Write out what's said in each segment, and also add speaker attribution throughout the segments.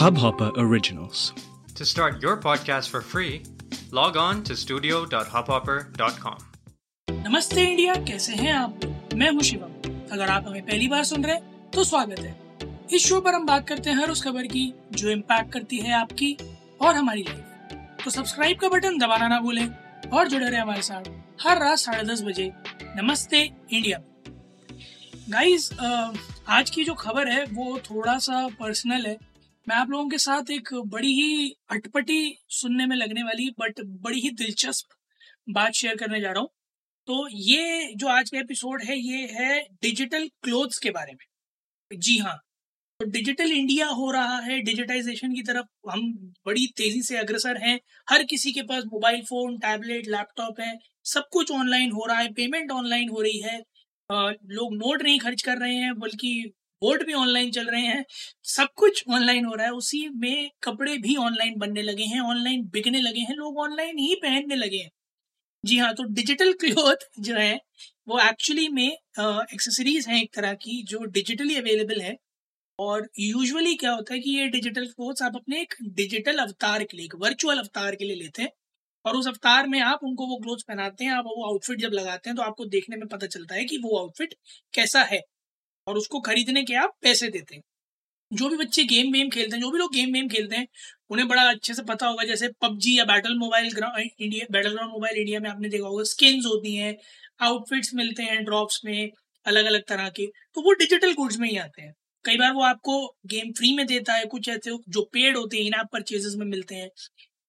Speaker 1: Hubhopper Originals.
Speaker 2: To start your podcast for free, log on to studio.hubhopper.com.
Speaker 3: नमस्ते India कैसे हैं आप? मैं हूँ शिवम। अगर आप हमें पहली बार सुन रहे हैं तो स्वागत है। इस शो पर हम बात करते हैं हर उस खबर की जो इम्पैक्ट करती है आपकी और हमारी लाइफ तो सब्सक्राइब का बटन दबाना ना भूलें और जुड़े रहे हमारे साथ हर रात साढ़े दस बजे। नमस्ते इंडिया। गाइस आज की जो खबर है वो थोड़ा सा पर्सनल है। मैं आप लोगों के साथ एक बड़ी ही अटपटी सुनने में लगने वाली बट बड़ी ही दिलचस्प बात शेयर करने जा रहा हूँ। तो ये जो आज का एपिसोड है, ये है डिजिटल क्लोथ्स के बारे में। जी हाँ तो डिजिटल इंडिया हो रहा है डिजिटाइजेशन की तरफ़ हम बड़ी तेज़ी से अग्रसर हैं। हर किसी के पास मोबाइल फ़ोन टैबलेट लैपटॉप है, सब कुछ ऑनलाइन हो रहा है पेमेंट ऑनलाइन हो रही है। लोग नोट नहीं खर्च कर रहे हैं, बल्कि वोट भी ऑनलाइन चल रहे हैं, सब कुछ ऑनलाइन हो रहा है, उसी में कपड़े भी ऑनलाइन बनने लगे हैं, ऑनलाइन बिकने लगे हैं, लोग ऑनलाइन ही पहनने लगे हैं। जी हाँ तो डिजिटल क्लोथ जो है, वो एक्चुअली में एक्सेसरीज हैं एक तरह की, जो डिजिटली अवेलेबल है। और यूजुअली क्या होता है कि ये डिजिटल क्लोथ्स आप अपने एक डिजिटल अवतार के लिए, एक वर्चुअल अवतार के लिए लेते हैं। और उस अवतार में आप उनको वो क्लोथ्स पहनाते हैं, आप वो आउटफिट जब लगाते हैं तो आपको देखने में पता चलता है कि वो आउटफिट कैसा है। और उसको खरीदने के आप पैसे देते हैं। जो भी बच्चे गेम वेम खेलते हैं, जो भी लोग गेम वेम खेलते हैं, उन्हें बड़ा अच्छे से पता होगा, जैसे पबजी या battle mobile ground India battle ground mobile India में आपने देखा होगा, स्किन्स होती हैं, आउटफिट्स मिलते हैं ड्रॉप्स में अलग अलग तरह के तो वो डिजिटल गुड्स में ही आते हैं। कई बार वो आपको गेम फ्री में देता है, कुछ ऐसे जो पेड होते हैं इन ऐप परचेजेस में मिलते हैं।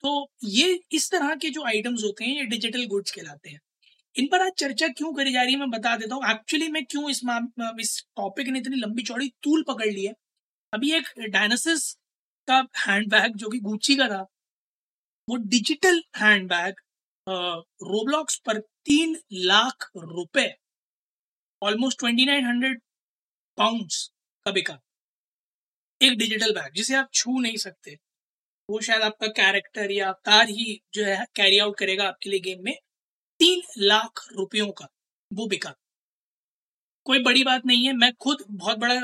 Speaker 3: तो ये इस तरह के जो आइटम्स होते हैं, ये डिजिटल गुड्स कहलाते हैं। इन पर आज चर्चा क्यों करी जा रही है, मैं बता देता हूँ। एक्चुअली मैं क्यों इस इस टॉपिक ने इतनी लंबी चौड़ी तूल पकड़ ली है? अभी एक डायनासिस का हैंडबैग जो कि गुच्ची का था, वो डिजिटल हैंडबैग रोब्लॉक्स पर तीन लाख रुपए almost twenty nine hundred pounds का बिका। एक डिजिटल बैग जिसे आप छू नहीं सकते। वो शायद आपका कैरेक्टर या अवतार ही जो है कैरी आउट करेगा आपके लिए गेम में। तीन लाख रुपयों का, वो बिका कोई बड़ी बात नहीं है, मैं खुद बहुत बड़ा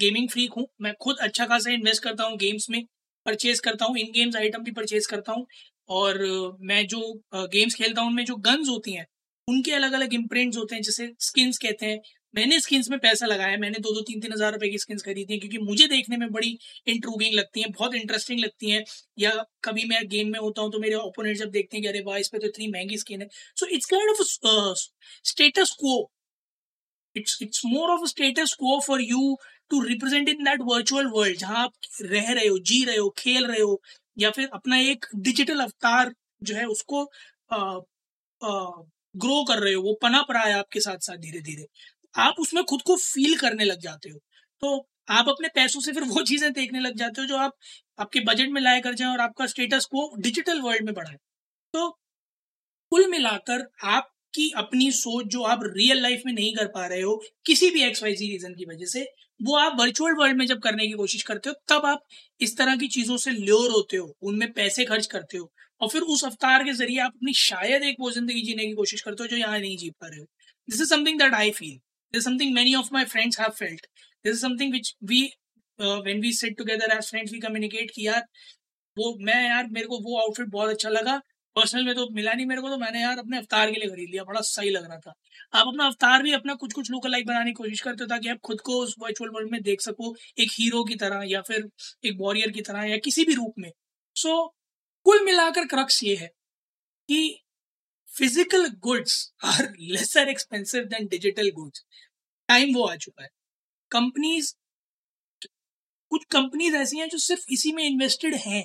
Speaker 3: गेमिंग फ्रीक हूँ। मैं खुद अच्छा खासा इन्वेस्ट करता हूँ गेम्स में परचेज करता हूँ इन गेम्स आइटम भी परचेज करता हूँ। और मैं जो गेम्स खेलता हूँ, उनमें जो गन्स होती हैं, उनके अलग अलग इम्प्रिंट्स होते हैं, जैसे स्किन्स कहते हैं मैंने स्किन्स में पैसा लगाया, मैंने दो दो, तीन तीन हज़ार रुपए की स्किन्स खरीदी हैं, क्योंकि मुझे देखने में बड़ी इंट्रूगिंग लगती हैं, बहुत इंटरेस्टिंग लगती हैं। या कभी मैं गेम में होता हूँ तो मेरे ओपोनेंट जब देखते हैं कि अरे वाह, इस पे तो इतनी महँगी स्किन है। So it's kind of status quo it's it's more of status quo for you to represent in that virtual world जहाँ आप रह रहे हो, जी रहे हो, खेल रहे हो, या फिर अपना एक डिजिटल अवतार जो है उसको ग्रो कर रहे हो, वो पनप रहा है आपके साथ साथ धीरे धीरे आप उसमें खुद को फील करने लग जाते हो। तो आप अपने पैसों से फिर वो चीज़ें देखने लग जाते हो जो आप, आपके बजट में लाए कर जाए और आपका स्टेटस को डिजिटल वर्ल्ड में बढ़ाए। तो कुल मिलाकर आपकी अपनी सोच जो आप रियल लाइफ में नहीं कर पा रहे हो, किसी भी एक्स वाई जी रीजन की वजह से, वो आप वर्चुअल वर्ल्ड में जब करने की कोशिश करते हो, तब आप इस तरह की चीज़ों से ल्योर होते हो, उनमें पैसे खर्च करते हो और फिर उस अवतार के ज़रिए आप अपनी शायद एक वो ज़िंदगी जीने की कोशिश करते हो जो यहाँ नहीं जी पा रहे हो। This is something that I feel this is something many of my friends have felt. This is something which we uh, when we sit together as friends we communicate कि यार वो मैं यार मेरे को वो आउटफिट बहुत अच्छा लगा। पर्सनल में तो मिला नहीं मेरे को तो मैंने यार अपने अवतार के लिए खरीद लिया बड़ा सही लग रहा था। आप अपना अवतार भी अपना कुछ कुछ लोकल लाइक बनाने की कोशिश करते हो ताकि आप खुद को उस वर्चुअल वर्ल्ड में देख सको एक हीरो की तरह या फिर एक वॉरियर की तरह या किसी भी रूप में। सो so, कुल मिलाकर क्रक्स ये है कि physical goods are lesser expensive than digital goods time वो आ चुका है। कंपनीज़ कुछ कंपनीज़ ऐसी हैं जो सिर्फ़ इसी में इन्वेस्टेड हैं,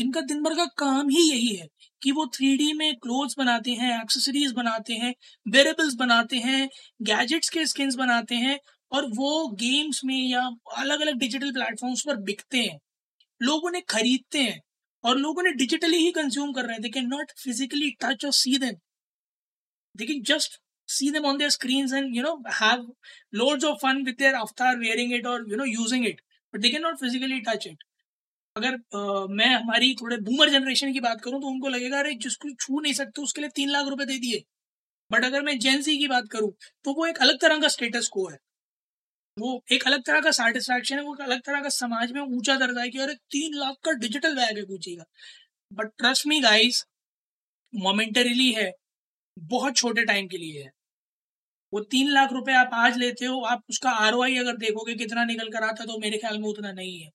Speaker 3: जिनका दिन भर का काम ही यही है कि वो थ्री में क्लोथ्स बनाते हैं एक्सेसरीज बनाते हैं वेरेबल्स बनाते हैं गैजेट्स के स्किन्स बनाते हैं और वो गेम्स में या अलग अलग डिजिटल प्लेटफॉर्म्स पर बिकते हैं। लोग उन्हें खरीदते हैं और लोग उन्हें डिजिटली ही कंज्यूम कर रहे हैं। They can not physically touch और see them they can just see them on their screens and you know have loads of fun with their avatar wearing it or you know using it but they cannot physically touch it. अगर uh, मैं हमारी थोड़े boomer generation की बात करूँ तो उनको लगेगा अरे जिसको छू नहीं सकते उसके लिए तीन लाख रुपए दे दिए। बट अगर मैं जेंसी की बात करूँ तो वो एक अलग तरह का स्टेटस को है। वो एक अलग तरह का सेटिस्फैक्शन है वो एक अलग तरह का समाज में ऊँचा दर्जा है कि अरे तीन लाख का डिजिटल बैग है गुची का but trust me guys momentarily है बहुत छोटे टाइम के लिए है। वो तीन लाख रुपए आप आज लेते हो, आप उसका आर अगर देखोगे, कितना निकल कर आता तो मेरे ख्याल में उतना नहीं है।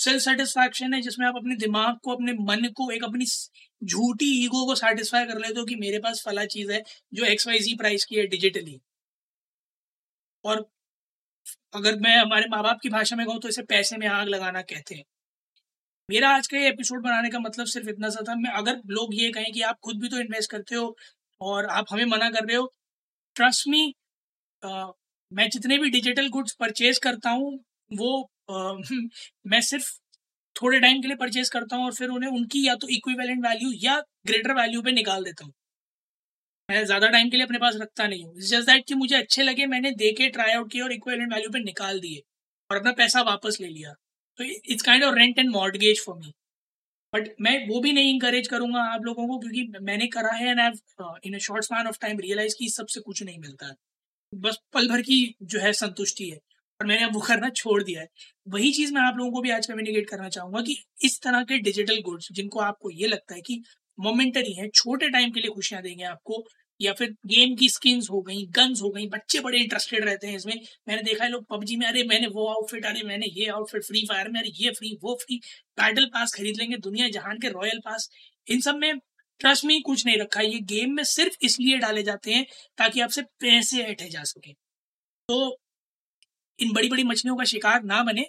Speaker 3: सेल्फ सेटिस्फैक्शन है, जिसमें आप अपने दिमाग को, अपने मन को, एक अपनी झूठी ईगो को सेटिस्फाई कर लेते हो कि मेरे पास फला चीज़ है, जो एक्स वाई जी प्राइस की है डिजिटली और अगर मैं, हमारे माँ बाप की भाषा में कहूँ तो इसे पैसे में आग लगाना कहते हैं। मेरा आज का ये एपिसोड बनाने का मतलब सिर्फ़ इतना सा था। मैं, अगर लोग ये कहें कि आप खुद भी तो इन्वेस्ट करते हो और आप हमें मना कर रहे हो। ट्रस्ट मी मैं जितने भी डिजिटल गुड्स परचेज करता हूँ वो आ, मैं सिर्फ़ थोड़े टाइम के लिए परचेज करता हूँ और फिर उन्हें उनकी या तो इक्विवेलेंट वैल्यू या ग्रेटर वैल्यू पे निकाल देता हूँ। मैं ज़्यादा टाइम के लिए अपने पास रखता नहीं हूँ। जस्ट दैट कि मुझे अच्छे लगे मैंने देखे ट्राई आउट किया और इक्विवेलेंट वैल्यू पे निकाल दिए और अपना पैसा वापस ले लिया। तो it's kind of rent and mortgage for me but मैं वो भी नहीं इंकरेज करूँगा आप लोगों को क्योंकि मैंने करा है and I in short span of time realise की सबसे कुछ नहीं मिलता है। बस पल भर की जो है संतुष्टि है। और मैंने अब वो करना छोड़ दिया है। वही चीज़ मैं आप लोगों को भी आज कम्युनिकेट करना चाहूँगा कि इस तरह के डिजिटल गुड्स जिनको आपको ये लगता है कि मोमेंटरी है, छोटे टाइम के लिए खुशियाँ देंगे आपको। या फिर गेम की स्किन्स हो गई गन्स हो गई, बच्चे बड़े इंटरेस्टेड रहते हैं इसमें। मैंने देखा है लोग पबजी में, अरे मैंने वो आउटफिट अरे मैंने ये आउटफिट फ्री फायर में, अरे ये फ्री वो फ्री बैटल पास खरीद लेंगे, दुनिया जहान के रॉयल पास इन सब में ट्रस्ट में कुछ नहीं रखा ये गेम में सिर्फ़ इसलिए डाले जाते हैं ताकि आपसे पैसे ऐठे जा सके। तो इन बड़ी बड़ी मछलियों का शिकार ना बने,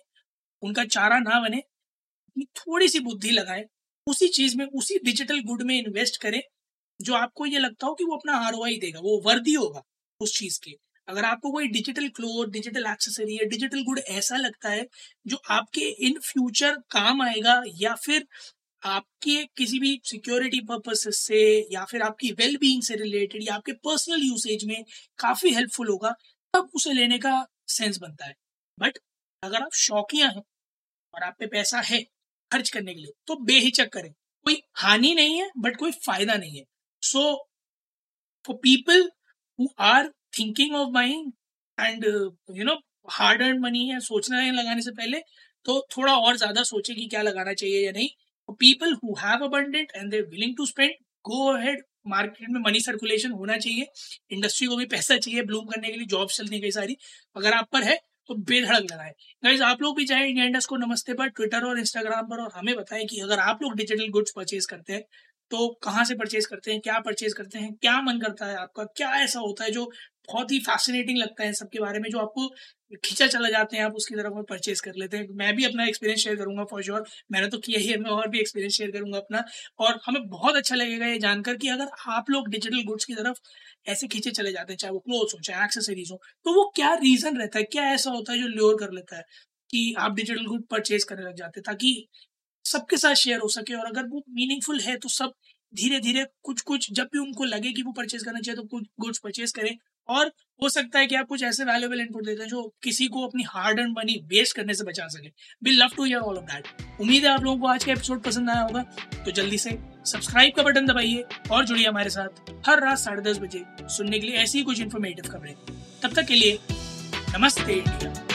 Speaker 3: उनका चारा ना बने थोड़ी सी बुद्धि लगाए, उसी चीज़ में, उसी डिजिटल गुड में इन्वेस्ट करें जो आपको ये लगता हो कि वो अपना आर देगा, वो वर्दी होगा उस चीज़ के। अगर आपको कोई डिजिटल क्लोथ डिजिटल एक्सेसरी या डिजिटल गुड ऐसा लगता है जो आपके इन फ्यूचर काम आएगा या फिर आपके किसी भी सिक्योरिटी पर्पस से या फिर आपकी वेल बीइंग से रिलेटेड या आपके पर्सनल यूसेज में काफ़ी हेल्पफुल होगा, तब उसे लेने का सेंस बनता है। बट अगर आप शौकिया हैं और आप पे पैसा है खर्च करने के लिए तो बेहिचक करें। कोई हानि नहीं है बट कोई फ़ायदा नहीं है। So, for people who are thinking of buying and uh, you know hard earn money है सोचना है लगाने से पहले तो थोड़ा और ज़्यादा सोचे कि क्या लगाना चाहिए या नहीं। People who have abundant and they willing to spend go ahead market में मनी सर्कुलेशन होना चाहिए। इंडस्ट्री को भी पैसा चाहिए ब्लूम करने के लिए जॉब चलने की सारी। अगर आप पर है तो बेधड़क लगाए। गाइज़ आप लोग भी चाहे इंडिया इंडस्ट को नमस्ते पर ट्विटर और इंस्टाग्राम पर और हमें बताएँ कि अगर आप लोग डिजिटल गुड्स परचेज करते हैं तो कहाँ से परचेज करते हैं, क्या परचेज करते हैं, क्या मन करता है आपका, क्या ऐसा होता है जो बहुत ही फैसिनेटिंग लगता है सबके बारे में जो आपको खींचा चला जाते हैं, आप उसकी तरफ़ परचेज कर लेते हैं। मैं भी अपना एक्सपीरियंस शेयर करूँगा फॉर श्योर मैंने तो किया ही है, मैं और भी एक्सपीरियंस शेयर करूँगा अपना। और हमें बहुत अच्छा लगेगा ये जानकर कि अगर आप लोग डिजिटल गुड्स की तरफ़ ऐसे खींचे चले जाते हैं, चाहे वो क्लोथ्स हो, चाहे एक्सेसरीज हो तो वो क्या रीजन रहता है, क्या ऐसा होता है जो ल्योर कर लेता है कि आप डिजिटल गुड परचेज करने लग जाते हैं, ताकि सबके साथ शेयर हो सके और अगर वो मीनिंगफुल है तो सब धीरे धीरे कुछ कुछ जब भी उनको लगे कि वो परचेज करना चाहिए तो कुछ गुड्स परचेज करें। और हो सकता है कि आप कुछ ऐसे वैल्यूबल इनपुट देते हैं जो किसी को अपनी हार्ड एंड मनी वेस्ट करने से बचा सके। We love to hear all of that उम्मीद है आप लोगों को आज का एपिसोड पसंद आया होगा। तो जल्दी से सब्सक्राइब का बटन दबाइए और जुड़िए हमारे साथ हर रात साढ़े बजे सुनने के लिए ऐसी कुछ इन्फॉर्मेटिव खबरें। तब तक के लिए नमस्ते इंडिया।